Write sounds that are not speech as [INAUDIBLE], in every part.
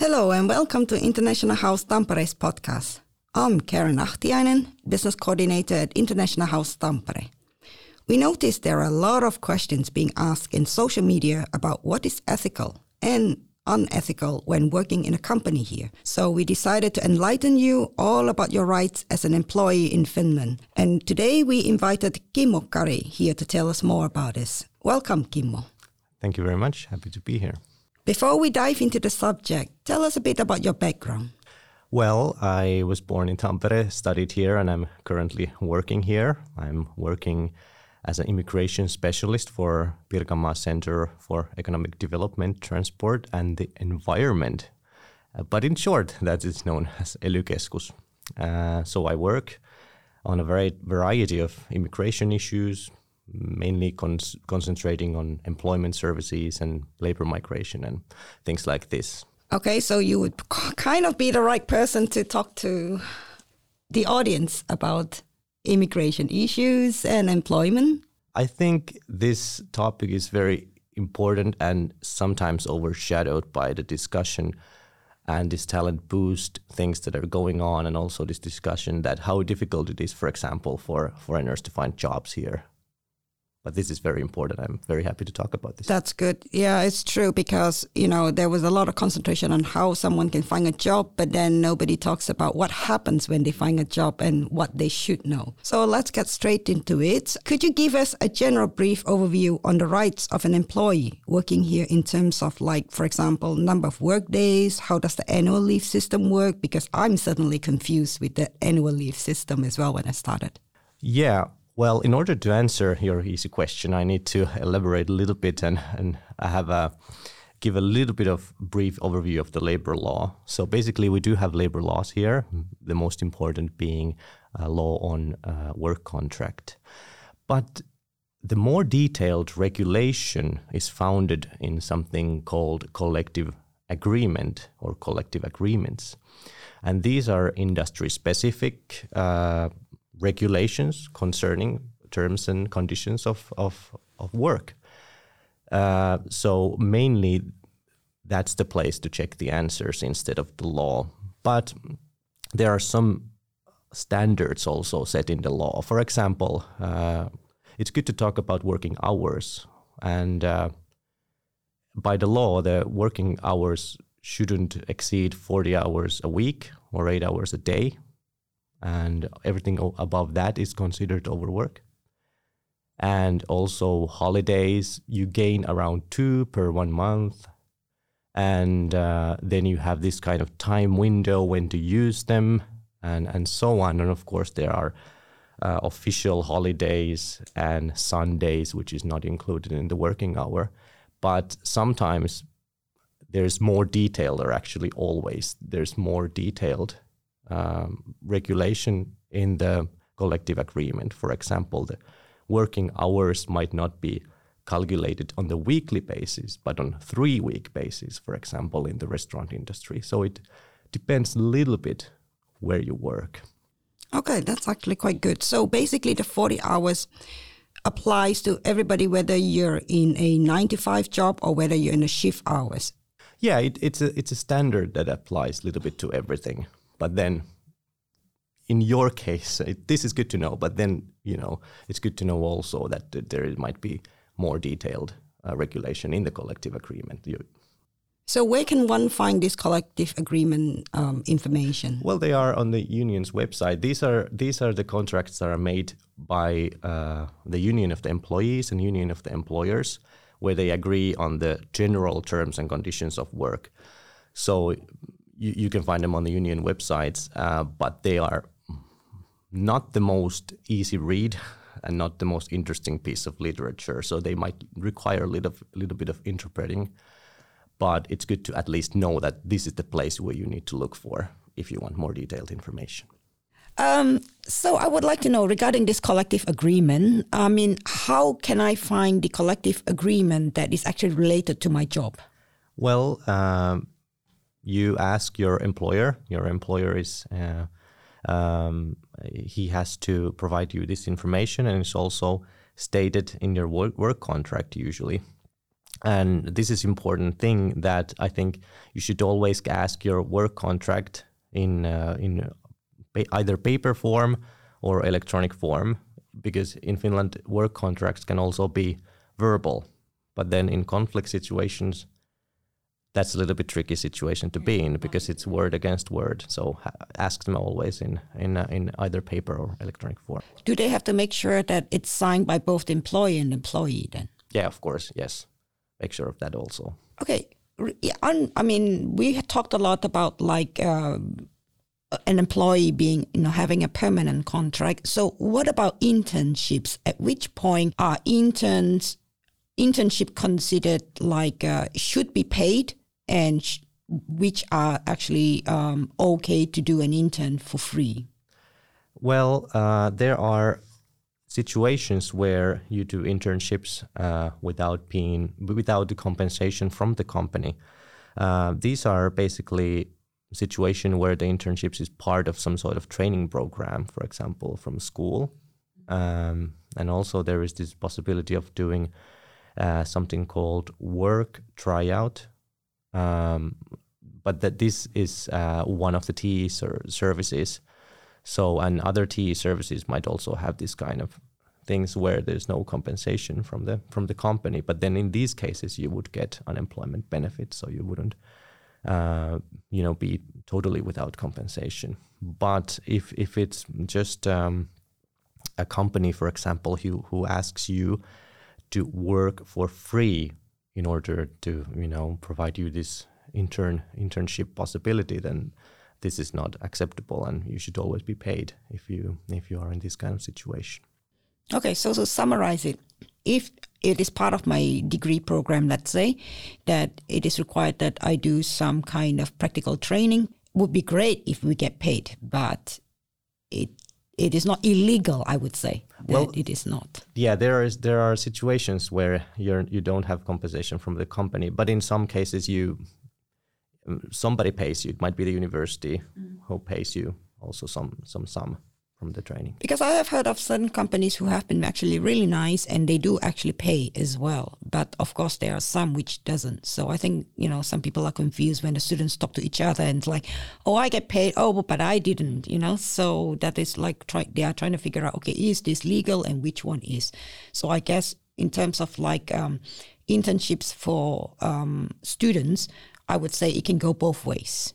Hello and welcome to International House Tampere's podcast. I'm Karen Ahtiainen, Business Coordinator at International House Tampere. We noticed there are a lot of questions being asked in social media about what is ethical and unethical when working in a company here. So we decided to enlighten you all about your rights as an employee in Finland. And today we invited Kimmo Kari here to tell us more about this. Welcome, Kimmo. Thank you very much. Happy to be here. Before we dive into the subject, tell us a bit about your background. Well, I was born in Tampere, studied here, and I'm currently working here. I'm working as an immigration specialist for Pirkanmaa Center for Economic Development, Transport and the Environment. Uh, but in short, that is known [LAUGHS] as Elykeskus. Uh, so I work on a very variety of immigration issues, mainly con- concentrating on employment services and labor migration and things like this. Okay, so you would kind of be the right person to talk to the audience about immigration issues and employment. I think this topic is very important and sometimes overshadowed by the discussion and this talent boost things that are going on and also this discussion that how difficult it is for example for foreigners to find jobs here but this is very important. I'm very happy to talk about this. That's good. Yeah, it's true because, you know, there was a lot of concentration on how someone can find a job, but then nobody talks about what happens when they find a job and what they should know. So let's get straight into it. Could you give us a general brief overview on the rights of an employee working here in terms of like, for example, number of work days? How does the annual leave system work? Because I'm certainly confused with the annual leave system as well when I started. Yeah, well, in order to answer your easy question, I need to elaborate a little bit and, and I have a give a little bit of brief overview of the labor law. So basically, we do have labor laws here. The most important being a law on uh, work contract, but the more detailed regulation is founded in something called collective agreement or collective agreements, and these are industry specific. Uh, regulations concerning terms and conditions of, of, of work. Uh, so mainly that's the place to check the answers instead of the law. But there are some standards also set in the law. For example, uh, it's good to talk about working hours. And uh, by the law, the working hours shouldn't exceed 40 hours a week or eight hours a day and everything above that is considered overwork. And also holidays, you gain around two per one month. And uh, then you have this kind of time window when to use them and, and so on. And of course, there are uh, official holidays and Sundays, which is not included in the working hour. But sometimes there's more detailed, or actually always there's more detailed um, regulation in the collective agreement. For example, the working hours might not be calculated on the weekly basis, but on three week basis, for example, in the restaurant industry. So it depends a little bit where you work. Okay, that's actually quite good. So basically, the 40 hours applies to everybody, whether you're in a 95 job or whether you're in a shift hours. Yeah, it, it's a it's a standard that applies a little bit to everything. But then in your case, it, this is good to know. But then, you know, it's good to know also that there might be more detailed uh, regulation in the collective agreement. You, so where can one find this collective agreement um, information? Well, they are on the union's website. These are these are the contracts that are made by uh, the union of the employees and union of the employers, where they agree on the general terms and conditions of work. So you, you can find them on the union websites, uh, but they are not the most easy read and not the most interesting piece of literature. So they might require a little, little bit of interpreting, but it's good to at least know that this is the place where you need to look for if you want more detailed information. Um, so I would like to know regarding this collective agreement. I mean, how can I find the collective agreement that is actually related to my job? Well, um, you ask your employer. Your employer is uh, um, he has to provide you this information, and it's also stated in your work, work contract usually. And this is important thing that I think you should always ask your work contract in uh, in either paper form or electronic form, because in Finland work contracts can also be verbal, but then in conflict situations that's a little bit tricky situation to be in because it's word against word. So ask them always in in uh, in either paper or electronic form. Do they have to make sure that it's signed by both the employee and employee then? Yeah, of course. Yes, make sure of that also. Okay. I mean, we talked a lot about like uh, an employee being, you know, having a permanent contract. So, what about internships? At which point are interns internship considered like uh, should be paid and sh- which are actually um, okay to do an intern for free? Well, uh, there are situations where you do internships uh, without being without the compensation from the company. Uh, these are basically situations where the internships is part of some sort of training program, for example, from school, um, and also there is this possibility of doing uh, something called work tryout. Um, but that this is uh, one of the TE ser- services. So, and other TE services might also have this kind of things where there's no compensation from the from the company. But then in these cases, you would get unemployment benefits, so you wouldn't, uh, you know, be totally without compensation. But if if it's just um, a company, for example, who who asks you to work for free in order to you know provide you this intern internship possibility then this is not acceptable and you should always be paid if you if you are in this kind of situation. Okay so to summarize it if it is part of my degree program let's say that it is required that i do some kind of practical training would be great if we get paid but it it is not illegal, I would say. Well, it is not. Yeah, there is there are situations where you're you don't have compensation from the company, but in some cases you somebody pays you. It might be the university mm. who pays you also some some sum from the training? Because I have heard of certain companies who have been actually really nice and they do actually pay as well. But of course, there are some which doesn't. So I think you know some people are confused when the students talk to each other and like, oh, I get paid, oh, but I didn't. You know, so that is like try, they are trying to figure out, okay, is this legal and which one is. So I guess in terms of like um, internships for um, students, I would say it can go both ways.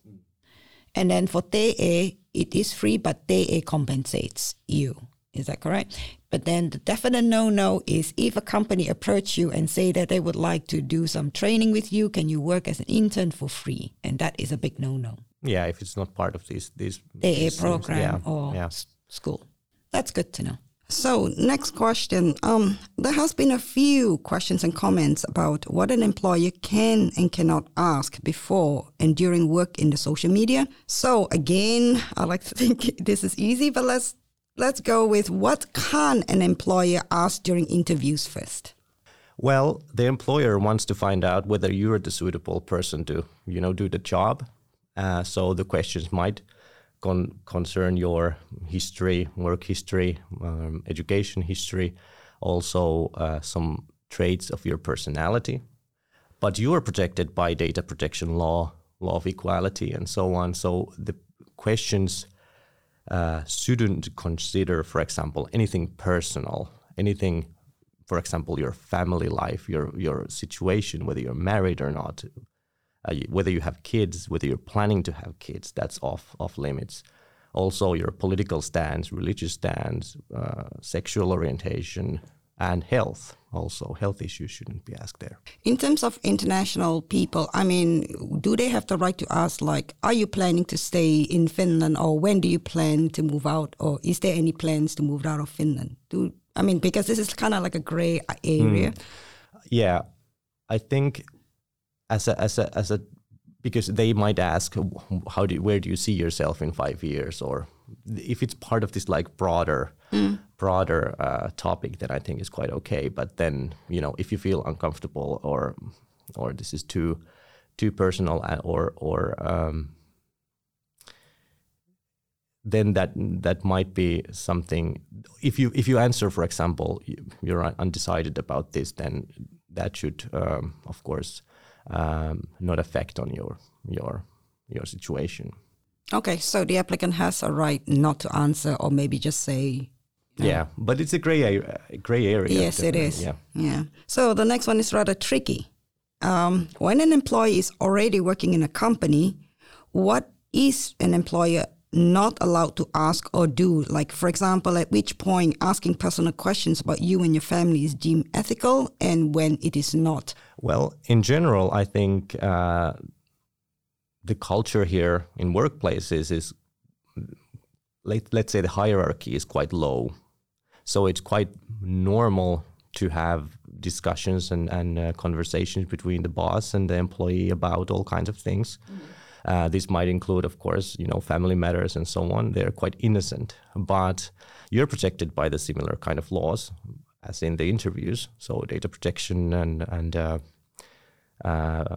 And then for TE, it is free, but TE compensates you. Is that correct? But then the definite no-no is if a company approach you and say that they would like to do some training with you, can you work as an intern for free? And that is a big no-no. Yeah, if it's not part of this these TE program yeah, or yeah. school. That's good to know. So, next question. Um, there has been a few questions and comments about what an employer can and cannot ask before and during work in the social media. So, again, I like to [LAUGHS] think this is easy, but let's let's go with what can an employer ask during interviews first. Well, the employer wants to find out whether you're the suitable person to, you know, do the job. Uh, so the questions might con- concern your history, work history, um, education history, also uh, some traits of your personality. But you are protected by data protection law, law of equality, and so on. So the questions uh, shouldn't consider, for example, anything personal, anything, for example, your family life, your your situation, whether you're married or not, uh, whether you have kids, whether you're planning to have kids, that's off off limits. Also, your political stance, religious stance, uh, sexual orientation, and health. Also, health issues shouldn't be asked there. In terms of international people, I mean, do they have the right to ask, like, are you planning to stay in Finland, or when do you plan to move out, or is there any plans to move out of Finland? Do I mean because this is kind of like a gray area? Mm. Yeah, I think as a as a as a because they might ask how do where do you see yourself in five years or if it's part of this like broader mm. broader uh, topic then I think is quite okay but then you know if you feel uncomfortable or or this is too too personal uh, or or um, then that that might be something if you if you answer for example you're undecided about this then that should, um, of course, um, not affect on your your your situation. Okay, so the applicant has a right not to answer, or maybe just say. no. Yeah, but it's a gray area. Gray area. Yes, it definitely, is. Yeah. Yeah. So the next one is rather tricky. Um, when an employee is already working in a company, what is an employer not allowed to ask or do? Like, for example, at which point asking personal questions about you and your family is deemed ethical, and when it is not. Well, in general, I think uh, the culture here in workplaces is, let, let's say, the hierarchy is quite low. So it's quite normal to have discussions and, and uh, conversations between the boss and the employee about all kinds of things. Uh, this might include, of course, you know, family matters and so on. They're quite innocent, but you're protected by the similar kind of laws as in the interviews. So data protection and and uh, uh,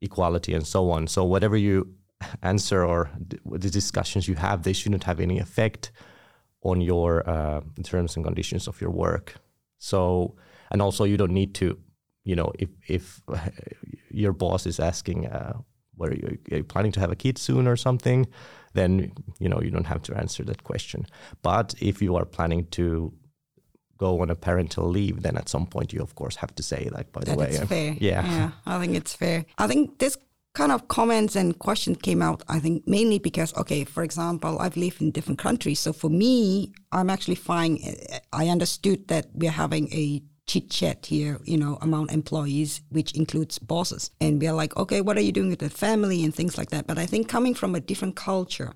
equality and so on. So whatever you answer or d- the discussions you have, they shouldn't have any effect on your uh, terms and conditions of your work. So and also you don't need to, you know, if if [LAUGHS] your boss is asking. Uh, whether you are you planning to have a kid soon or something, then you know you don't have to answer that question. But if you are planning to go on a parental leave, then at some point you of course have to say like, by the That way, it's fair. yeah. Yeah, I think it's fair. I think this kind of comments and questions came out, I think, mainly because, okay, for example, I've lived in different countries. So for me, I'm actually fine. I understood that we're having a chit chat here, you know, among employees, which includes bosses. And we're like, okay, what are you doing with the family and things like that. But I think coming from a different culture,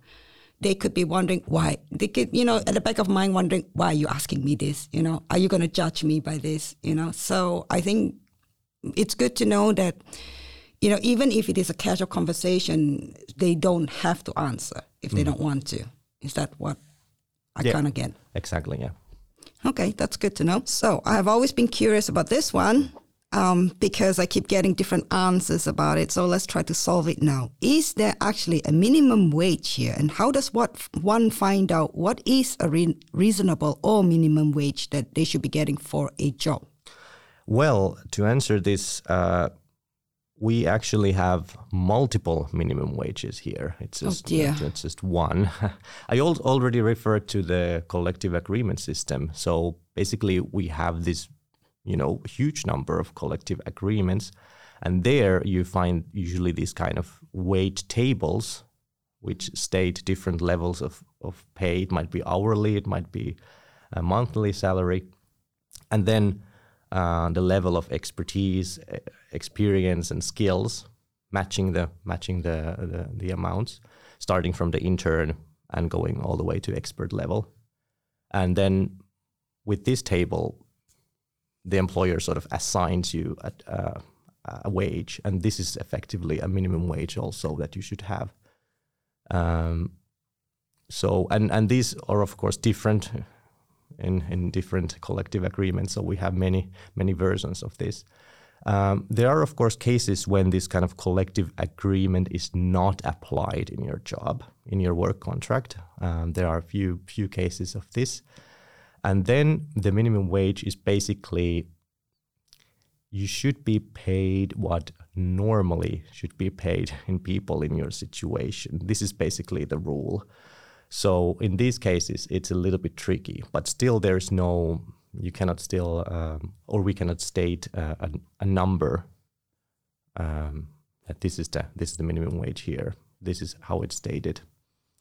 they could be wondering why they could you know at the back of mind wondering why are you asking me this you know are you going to judge me by this you know so i think it's good to know that you know even if it is a casual conversation they don't have to answer if they mm. don't want to is that what i Yeah. kind of get Exactly, yeah. Okay, that's good to know. So I have always been curious about this one um, because I keep getting different answers about it. So let's try to solve it now. Is there actually a minimum wage here? And how does what one find out what is a re- reasonable or minimum wage that they should be getting for a job? Well, to answer this, uh, we actually have multiple minimum wages here. It's oh, just, dear. it's just one. [LAUGHS] I al- already referred to the collective agreement system. So basically, we have this, you know, huge number of collective agreements, and there you find usually these kind of wage tables, which state different levels of of pay. It might be hourly, it might be a monthly salary, and then uh, the level of expertise, experience, and skills matching the matching the, the the amounts, starting from the intern and going all the way to expert level, and then with this table, the employer sort of assigns you a, a, a wage, and this is effectively a minimum wage also that you should have. Um, so and and these are of course different in in different collective agreements. So we have many many versions of this. Um, there are of course cases when this kind of collective agreement is not applied in your job in your work contract. Um, there are a few few cases of this, and then the minimum wage is basically you should be paid what normally should be paid in people in your situation. This is basically the rule. So in these cases, it's a little bit tricky, but still, there's no, you cannot still, um, or we cannot state uh, a, a number um, that this is the this is the minimum wage here. This is how it's stated.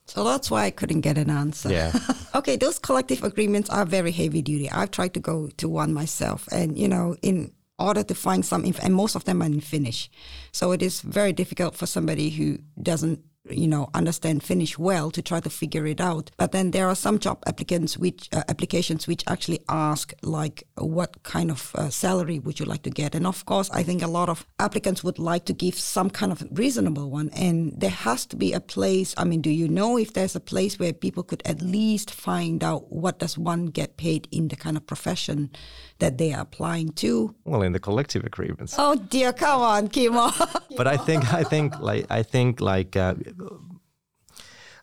So that's why I couldn't get an answer. Yeah. [LAUGHS] okay, those collective agreements are very heavy duty. I've tried to go to one myself, and you know, in order to find some, inf- and most of them are in Finnish, so it is very difficult for somebody who doesn't, you know, understand Finnish well to try to figure it out. But then there are some job applicants which uh, applications which actually ask like, what kind of uh, salary would you like to get? And of course, I think a lot of applicants would like to give some kind of reasonable one, and there has to be a place. I mean, do you know if there's a place where people could at least find out what does one get paid in the kind of profession that they are applying to? Well, in the collective agreements. Oh dear, come on, Kimmo. [LAUGHS] but I think I think like I think like uh,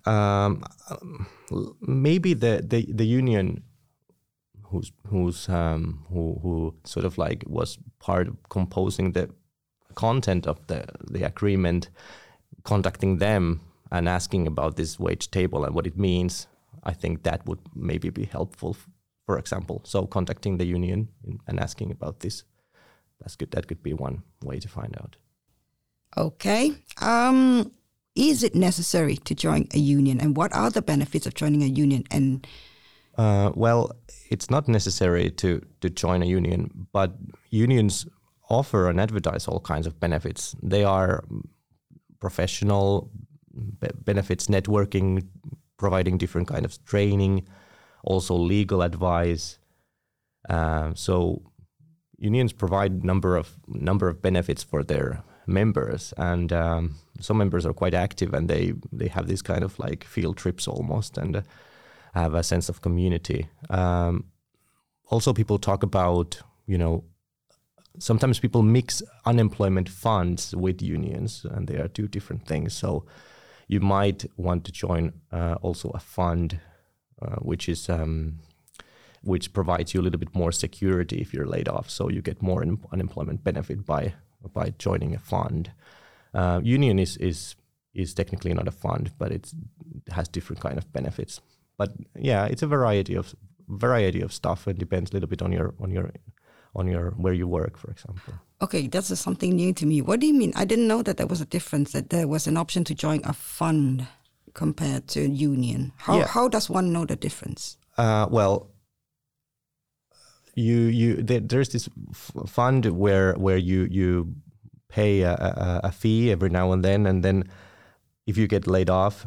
um, maybe the, the the union who's who's um, who who sort of like was part of composing the content of the the agreement, contacting them and asking about this wage table and what it means, I think that would maybe be helpful. For example, so contacting the union and asking about this, that's good. That could be one way to find out. Okay. Um, is it necessary to join a union, and what are the benefits of joining a union? And uh, well, it's not necessary to to join a union, but unions offer and advertise all kinds of benefits. They are professional benefits, networking, providing different kind of training, also legal advice. Uh, so unions provide number of number of benefits for their members, and um, some members are quite active, and they they have these kind of like field trips almost, and uh, have a sense of community. Um, also, people talk about you know sometimes people mix unemployment funds with unions, and they are two different things. So you might want to join uh, also a fund, uh, which is um, which provides you a little bit more security if you're laid off. So you get more unemployment benefit by by joining a fund. Uh, union is is is technically not a fund, but it has different kind of benefits. But yeah, it's a variety of variety of stuff. and depends a little bit on your on your on your where you work, for example. Okay, that's something new to me. What do you mean? I didn't know that there was a difference. That there was an option to join a fund compared to union. How yeah. how does one know the difference? Uh, well, you you there, there's this fund where where you you pay a, a, a, fee every now and then, and then if you get laid off,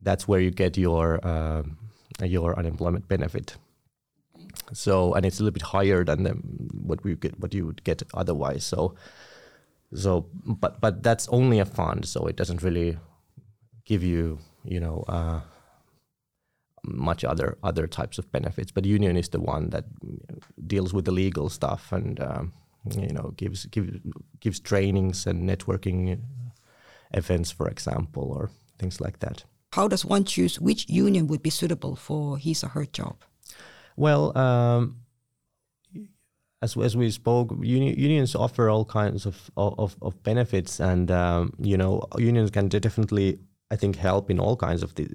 that's where you get your uh, your unemployment benefit. So and it's a little bit higher than the, what we get what you would get otherwise. So so but but that's only a fund, so it doesn't really give you you know uh, much other other types of benefits. But union is the one that deals with the legal stuff and um, you know gives gives gives trainings and networking events, for example, or things like that. How does one choose which union would be suitable for his or her job? Well, um, as as we spoke, uni- unions offer all kinds of of, of benefits, and um, you know, unions can definitely, I think, help in all kinds of the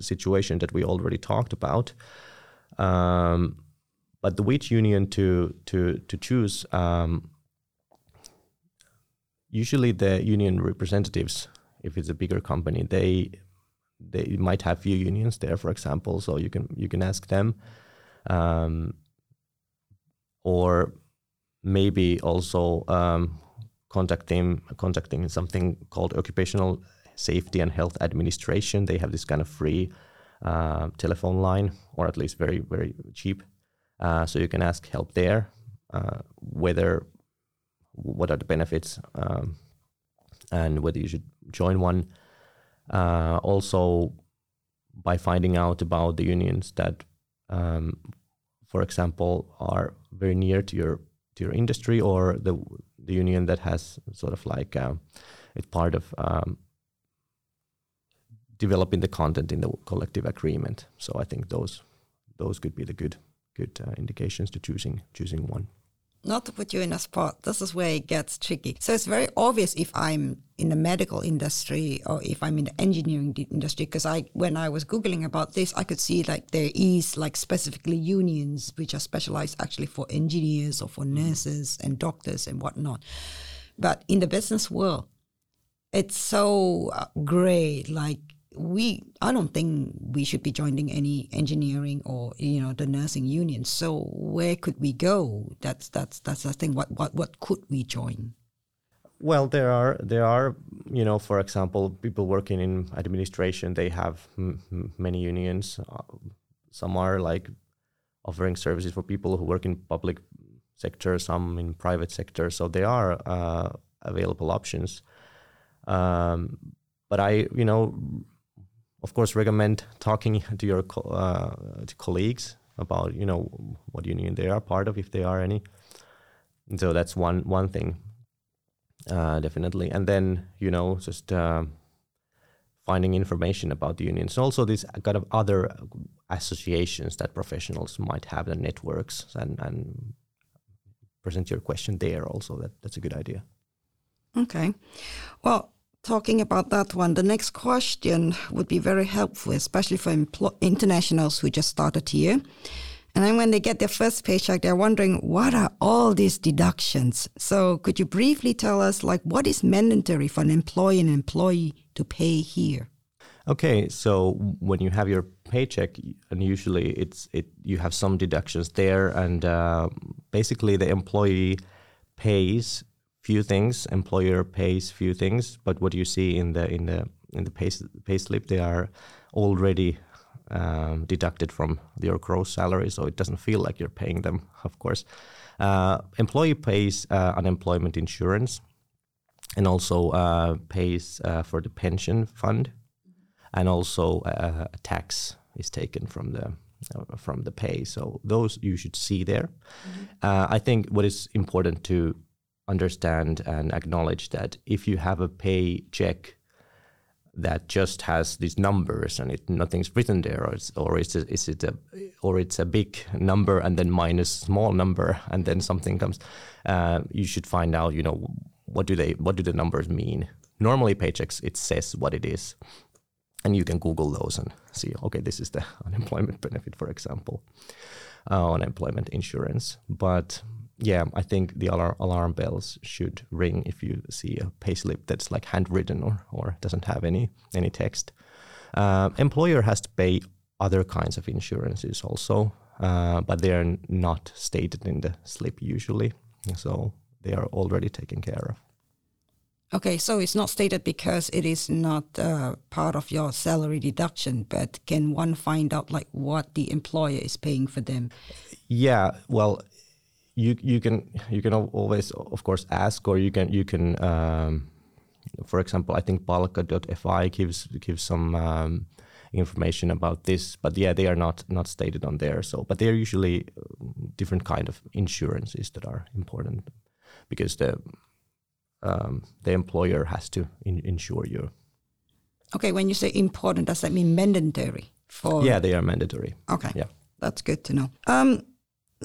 situation that we already talked about. Um, but the which union to to to choose? Um, usually, the union representatives, if it's a bigger company, they they might have few unions there, for example. So you can you can ask them um, or maybe also um, contacting contacting something called occupational safety and health administration. They have this kind of free uh, telephone line, or at least very very cheap. Uh, so you can ask help there. Uh, whether what are the benefits um, and whether you should join one. Uh, also, by finding out about the unions that um, for example, are very near to your to your industry or the the union that has sort of like um, it's part of um, developing the content in the collective agreement. So I think those those could be the good good uh, indications to choosing choosing one not to put you in a spot, this is where it gets tricky. So it's very obvious if I'm in the medical industry or if I'm in the engineering industry, because I, when I was googling about this, I could see like there is like specifically unions which are specialized actually for engineers or for nurses and doctors and whatnot. But in the business world, it's so gray. Like we I don't think we should be joining any engineering or you know the nursing union. So where could we go? That's that's that's the thing. What what what could we join? Well, there are there are you know for example people working in administration they have m- many unions. Uh, some are like offering services for people who work in public sector, some in private sector. So there are uh, available options. Um, but I you know of course, recommend talking [LAUGHS] to your co- uh, to colleagues about you know what union they are part of, if they are any. And so that's one one thing, uh, definitely. And then you know just uh, finding information about the unions. Also, these kind of other associations that professionals might have, the networks, and, and present your question there. Also, that that's a good idea. Okay, well, talking about that one, the next question would be very helpful, especially for internationals who just started here. And then when they get their first paycheck, they're wondering, what are all these deductions? So could you briefly tell us, like, what is mandatory for an employee and employee to pay here? Okay, so when you have your paycheck, and usually it's it you have some deductions there, and uh, basically the employee pays few things, employer pays few things, but what you see in the in the in the pay, pay slip, they are already um, deducted from your gross salary, so it doesn't feel like you're paying them. Of course, uh, employee pays uh, unemployment insurance, and also uh, pays uh, for the pension fund, and also uh, a tax is taken from the uh, from the pay. So those you should see there. Mm-hmm. I think what is important to understand and acknowledge that if you have a paycheck that just has these numbers and it nothing's written there, or it's or is it, is it a or it's a big number and then minus small number and then something comes. Uh, you should find out, you know, what do they what do the numbers mean? Normally, paychecks it says what it is, and you can Google those and see. Okay, this is the [LAUGHS] unemployment benefit, for example, uh, unemployment insurance, but yeah, I think the alar- alarm bells should ring if you see a payslip that's like handwritten or, or doesn't have any any text. Uh, employer has to pay other kinds of insurances also, uh, but they are not stated in the slip usually, so they are already taken care of. Okay, so it's not stated because it is not uh, part of your salary deduction, but can one find out like what the employer is paying for them? Yeah, well, you you can you can always of course ask or you can you can um, for example I think palkka.fi gives gives some um, information about this but yeah they are not not stated on there so but they are usually uh, different kind of insurances that are important because the um, the employer has to in, insure you. Okay when you say important does that mean mandatory for yeah they are mandatory. Okay yeah. that's good to know. Um,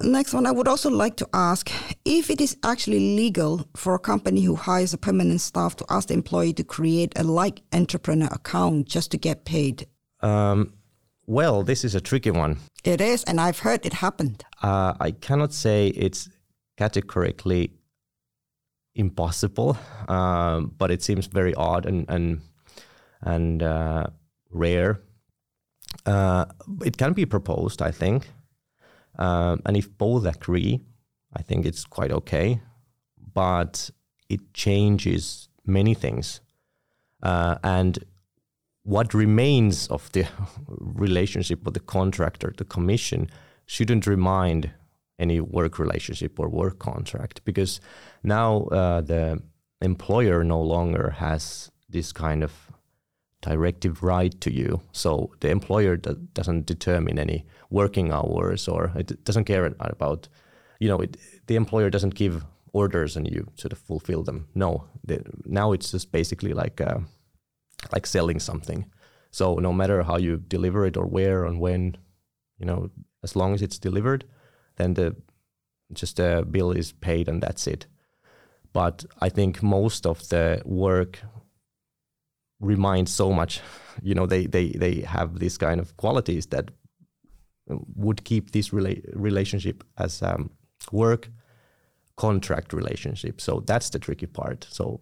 Next one, I would also like to ask if it is actually legal for a company who hires a permanent staff to ask the employee to create a like entrepreneur account just to get paid. Um, well, this is a tricky one. It is, and I've heard it happened. Uh, I cannot say it's categorically impossible, um, but it seems very odd and and and uh, rare. Uh, it can be proposed, I think. Um, and if both agree, I think it's quite okay. But it changes many things. Uh, and what remains of the [LAUGHS] relationship with the contractor, the commission, shouldn't remind any work relationship or work contract because now uh, the employer no longer has this kind of directive right to you. So the employer doesn't determine any working hours or it doesn't care about, you know, it, the employer doesn't give orders and you sort of fulfill them. No, the, now it's just basically like uh, like selling something. So no matter how you deliver it or where and when, you know, as long as it's delivered, then the just the bill is paid and that's it. But I think most of the work remind so much. You know, they they they have these kind of qualities that would keep this rela- relationship as um, work contract relationship. So that's the tricky part. So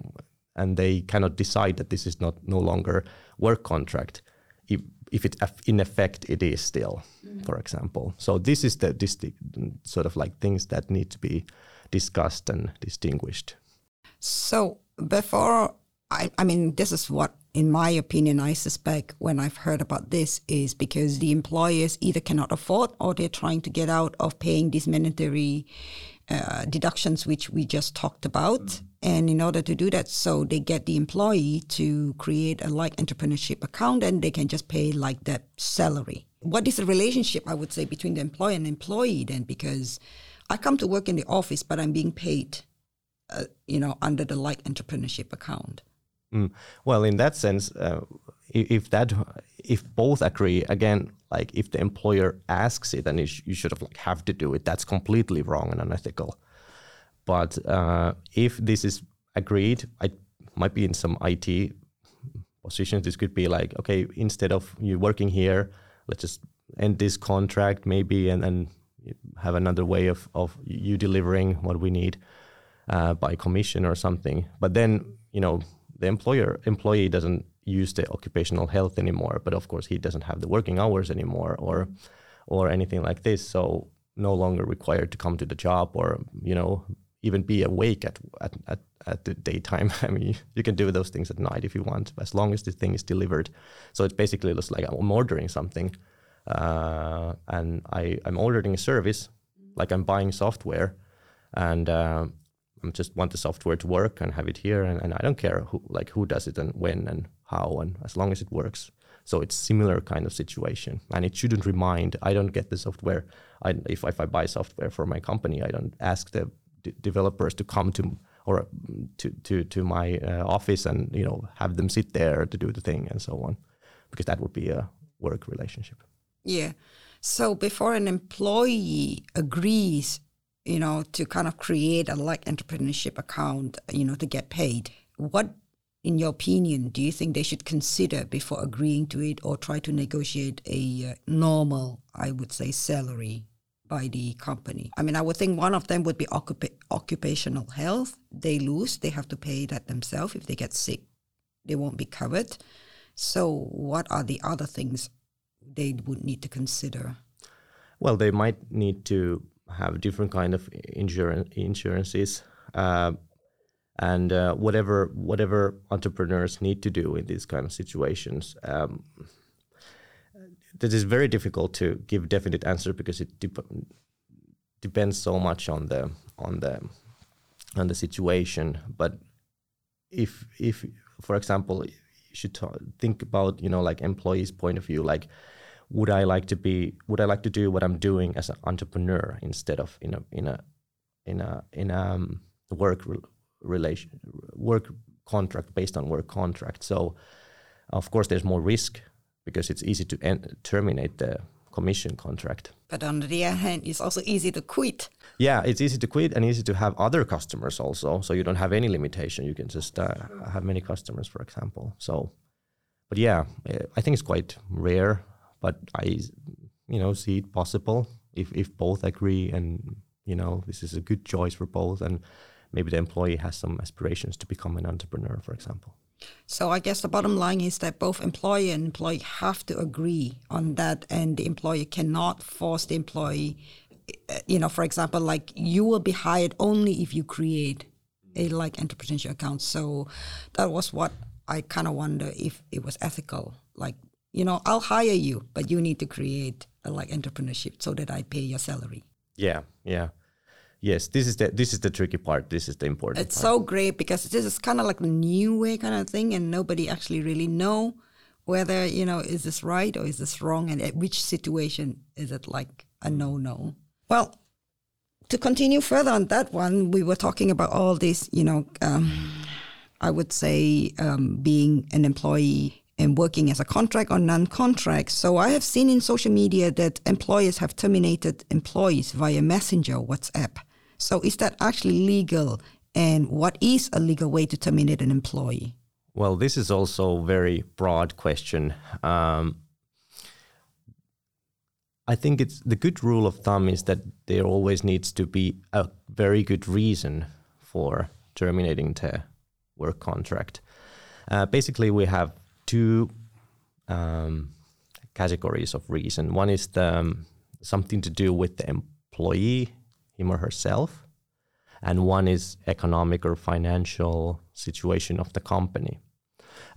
and they cannot decide that this is not no longer work contract if, if it in effect it is still mm-hmm. for example so this is the this sort of like things that need to be discussed and distinguished so before I, I mean this is what in my opinion, I suspect when I've heard about this is because the employers either cannot afford or they're trying to get out of paying these mandatory uh, deductions, which we just talked about. Mm-hmm. And in order to do that, so they get the employee to create a like entrepreneurship account and they can just pay like that salary. What is the relationship, I would say, between the employer and employee then? Because I come to work in the office, but I'm being paid, uh, you know, under the like entrepreneurship account. Mm. Well, in that sense, uh, if that if both agree again, like if the employer asks it then you should have like have to do it, that's completely wrong and unethical. But uh, if this is agreed, I might be in some IT positions. This could be like, okay, instead of you working here, let's just end this contract maybe, and then have another way of of you delivering what we need uh, by commission or something. But then you know the employer employee doesn't use the occupational health anymore, but of course he doesn't have the working hours anymore or or anything like this. So no longer required to come to the job or you know even be awake at at, at, at the daytime. [LAUGHS] I mean, you can do those things at night if you want, as long as the thing is delivered. So it's basically just like I'm ordering something, uh, and I I'm ordering a service, like I'm buying software, and uh, just want the software to work and have it here, and, and I don't care who like who does it and when and how, and as long as it works. So it's similar kind of situation, and it shouldn't remind. I don't get the software. I, if if I buy software for my company, I don't ask the d- developers to come to or to to to my uh, office and you know have them sit there to do the thing and so on, because that would be a work relationship. Yeah. So before an employee agrees you know, to kind of create a like entrepreneurship account, you know, to get paid. What, in your opinion, do you think they should consider before agreeing to it or try to negotiate a uh, normal, I would say, salary by the company? I mean, I would think one of them would be occupa- occupational health. They lose, they have to pay that themselves. If they get sick, they won't be covered. So, what are the other things they would need to consider? Well, they might need to have different kind of insurance insurances uh, and uh, whatever whatever entrepreneurs need to do in these kind of situations. Um, that is very difficult to give definite answer because it depends so much on the on the on the situation. But if if for example, you should think about you know like employees' point of view, like would I like to be would I like to do what I'm doing as an entrepreneur instead of in a in a in a in a um, work re- relation work contract based on work contract. So of course there's more risk because it's easy to en- terminate the commission contract. But on the other hand, it's also easy to quit. Yeah, it's easy to quit and easy to have other customers also. So you don't have any limitation. You can just uh, have many customers, for example. So, but yeah, I think it's quite rare but I, you know, see it possible if if both agree and you know this is a good choice for both, and maybe the employee has some aspirations to become an entrepreneur, for example. So I guess the bottom line is that both employer and employee have to agree on that, and the employer cannot force the employee. Uh, you know, for example, like you will be hired only if you create a like entrepreneurship account. So that was what I kind of wonder if it was ethical. Like you know, I'll hire you, but you need to create a like entrepreneurship so that I pay your salary. Yeah, yeah. Yes, this is the this is the tricky part. This is the important. It's part. so great because this is kind of like a new way kind of thing, and nobody actually really know whether you know is this right or is this wrong, and at which situation is it like a no no. Well, to continue further on that one, we were talking about all this, you know, um, I would say um, being an employee and working as a contract or non-contract. So I have seen in social media that employers have terminated employees via Messenger, WhatsApp. So is that actually legal? And what is a legal way to terminate an employee? Well, this is also a very broad question. Um, I think it's the good rule of thumb is that there always needs to be a very good reason for terminating the work contract. Uh, basically, we have two um, categories of reason. One is the, um, something to do with the employee, him or herself, and one is economic or financial situation of the company.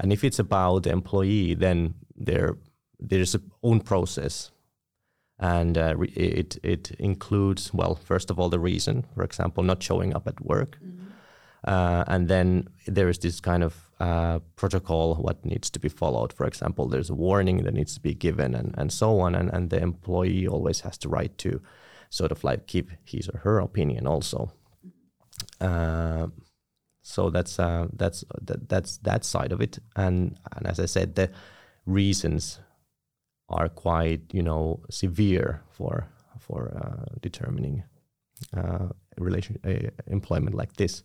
And if it's about the employee, then there there's a own process, and uh, it it includes well, first of all, the reason, for example, not showing up at work. Mm-hmm uh, and then there is this kind of uh, protocol what needs to be followed. For example, there's a warning that needs to be given, and, and so on. And, and the employee always has the right to sort of like keep his or her opinion also. Uh, So that's uh, that's that, that's that side of it. And and as I said, the reasons are quite you know severe for for uh, determining uh, relation employment like this.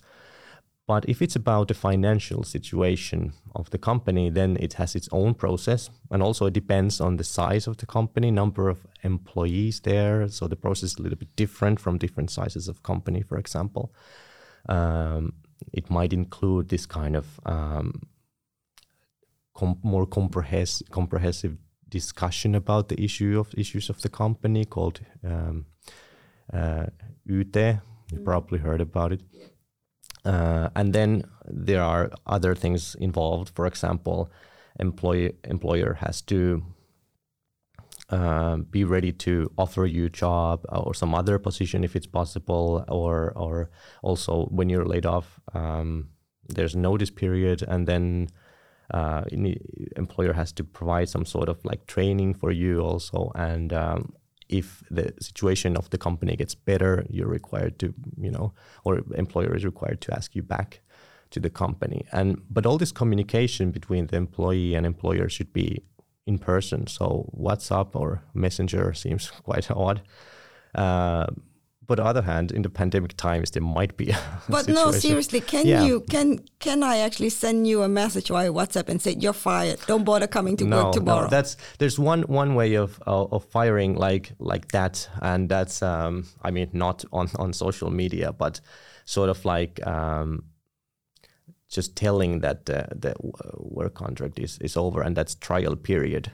But if it's about the financial situation of the company, then it has its own process, and also it depends on the size of the company, number of employees there. So the process is a little bit different from different sizes of company, for example. Um, it might include this kind of um, com- more comprehensive, comprehensive discussion about the issue of issues of the company called um, uh, YT. You probably heard about it. Uh, and then there are other things involved. For example, employee employer has to uh, be ready to offer you a job or some other position if it's possible, or or also when you're laid off, um, there's notice period, and then uh, employer has to provide some sort of like training for you also, and um, if the situation of the company gets better, you're required to, you know, or employer is required to ask you back to the company. And but all this communication between the employee and employer should be in person. So WhatsApp or Messenger seems [LAUGHS] quite odd. Uh, but on the other hand, in the pandemic times, there might be. [LAUGHS] but no, seriously, can yeah. you can can I actually send you a message via WhatsApp and say you're fired? Don't bother coming to no, work tomorrow. No, that's there's one one way of uh, of firing like like that, and that's um, I mean not on on social media, but sort of like um, just telling that uh, the work contract is is over and that's trial period.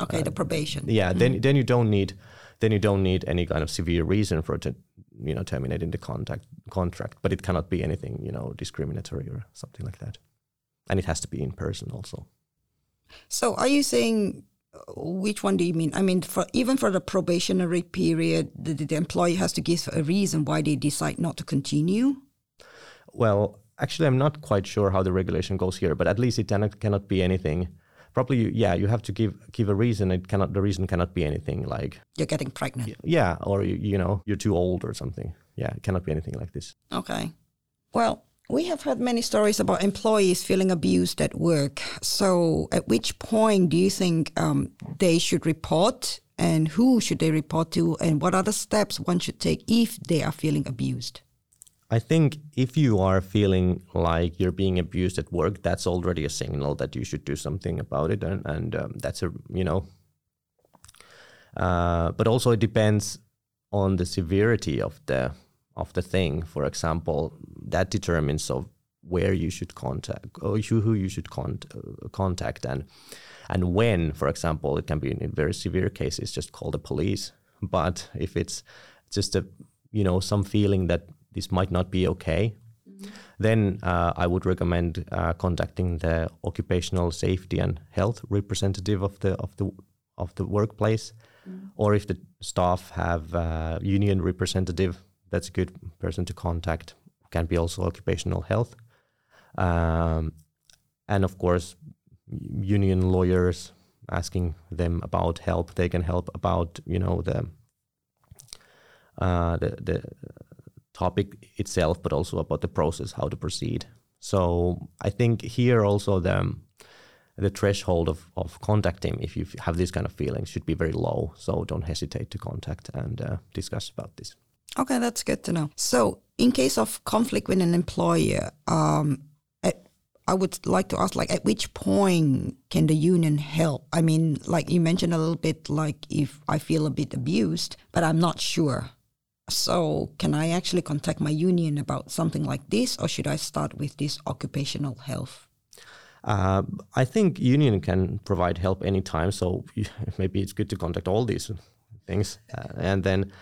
Okay, uh, the probation. Yeah, mm. then then you don't need then you don't need any kind of severe reason for it to you know terminating the contact contract but it cannot be anything you know discriminatory or something like that. And it has to be in person also. So are you saying uh, which one do you mean? I mean for even for the probationary period the, the employee has to give a reason why they decide not to continue? Well actually i'm not quite sure how the regulation goes here but at least it cannot, cannot be anything probably yeah you have to give give a reason. It cannot the reason cannot be anything like you're getting pregnant. Yeah or you, you know you're too old or something. Yeah it cannot be anything like this. Okay. Well we have heard many stories about employees feeling abused at work. So at which point do you think um, they should report? And who should they report to? And what are the steps one should take if they are feeling abused I think if you are feeling like you're being abused at work, that's already a signal that you should do something about it, and, and um, that's a you know. Uh, but also it depends on the severity of the of the thing. For example, that determines of where you should contact or who you should con- uh, contact and and when. For example, it can be in very severe cases just call the police. But if it's just a you know some feeling that this might not be okay, mm-hmm. then uh, I would recommend uh, contacting the occupational safety and health representative of the of the of the workplace, mm-hmm. or if the staff have a union representative, that's a good person to contact. Can be also occupational health, um, and of course, union lawyers asking them about help. They can help about you know the uh, the the topic itself, but also about the process, how to proceed. So I think here also the the threshold of, of contacting, if you have these kind of feelings, should be very low. So don't hesitate to contact and uh, discuss about this. Okay, that's good to know. So in case of conflict with an employer, um, I would like to ask, like, at which point can the union help? I mean, like you mentioned a little bit, like if I feel a bit abused, but I'm not sure so, can I actually contact my union about something like this, or should I start with this occupational health? Uh, I think union can provide help anytime. So [LAUGHS] maybe it's good to contact all these things, uh, and then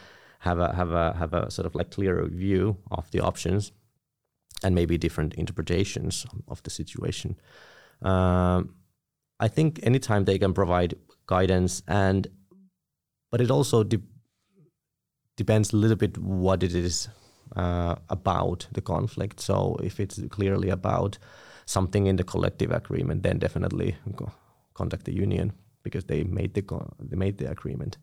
have a have a have a sort of like clearer view of the options, and maybe different interpretations of the situation. Um, I think anytime they can provide guidance and, but it also depends a little bit what it is uh, about the conflict. So if it's clearly about something in the collective agreement, then definitely contact the union because they made the they made the agreement.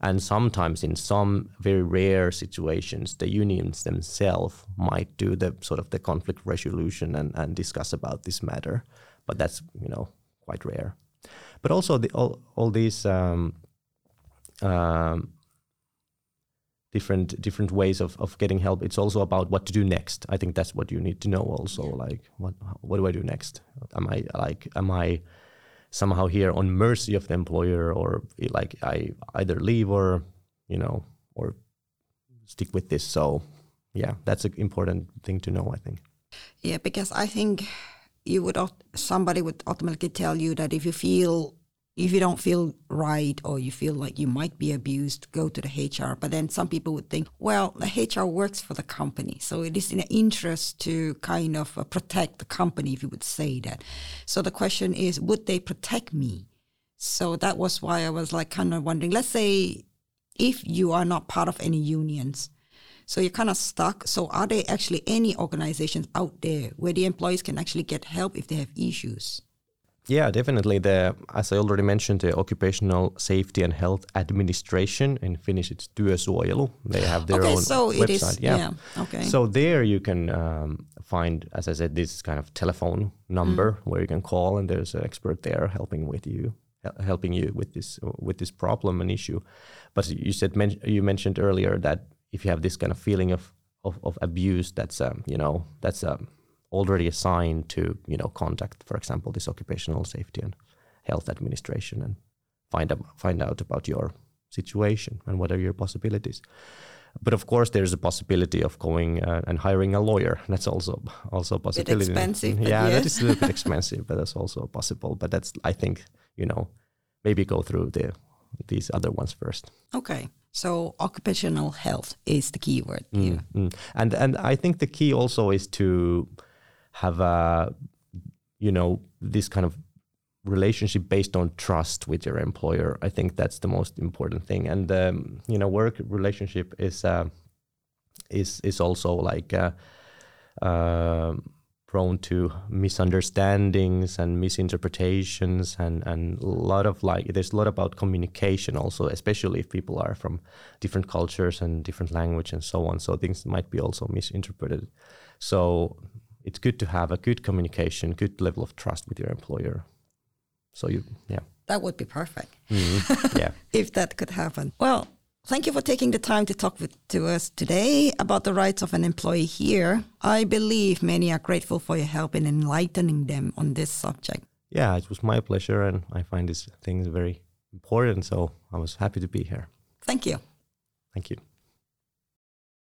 And sometimes, in some very rare situations, the unions themselves might do the sort of the conflict resolution and, and discuss about this matter. But that's you know quite rare. But also the, all all these um, um, different different ways of, of getting help. It's also about what to do next. I think that's what you need to know. Also, like what what do I do next? Am I like am I somehow here on mercy of the employer or like I either leave or you know or stick with this so yeah that's an important thing to know i think yeah because i think you would somebody would automatically tell you that if you feel if you don't feel right or you feel like you might be abused, go to the HR. But then some people would think, well, the HR works for the company. So it is in interest to kind of uh, protect the company, if you would say that. So the question is, would they protect me? So that was why I was like kind of wondering, let's say if you are not part of any unions, so you're kind of stuck. So are there actually any organizations out there where the employees can actually get help if they have issues? Yeah, definitely. The as I already mentioned, the Occupational Safety and Health Administration in Finnish, it's työsuojelu. They have their okay, own so website. It is, yeah. yeah. Okay. So there you can um, find, as I said, this kind of telephone number mm. where you can call, and there's an expert there helping with you, helping you with this with this problem and issue. But you said you mentioned earlier that if you have this kind of feeling of of, of abuse, that's um, you know that's um, already assigned to you know contact, for example, this occupational safety and health administration and find out find out about your situation and what are your possibilities. But of course, there's a possibility of going uh, and hiring a lawyer. That's also also a possibility. Bit expensive. Yeah, yes. that is a little bit expensive, but that's also possible. But that's I think you know maybe go through the these other ones first. Okay. So occupational health is the key word mm, mm. And and I think the key also is to have a you know this kind of relationship based on trust with your employer. I think that's the most important thing. And um, you know, work relationship is uh, is is also like uh, uh, prone to misunderstandings and misinterpretations, and and a lot of like there's a lot about communication also, especially if people are from different cultures and different language and so on. So things might be also misinterpreted. So it's good to have a good communication, good level of trust with your employer. So you, yeah. That would be perfect. Mm-hmm. [LAUGHS] Yeah. if that could happen. Well, thank you for taking the time to talk with, to us today about the rights of an employee here. I believe many are grateful for your help in enlightening them on this subject. Yeah, it was my pleasure, and I find these things very important. So I was happy to be here. Thank you. Thank you.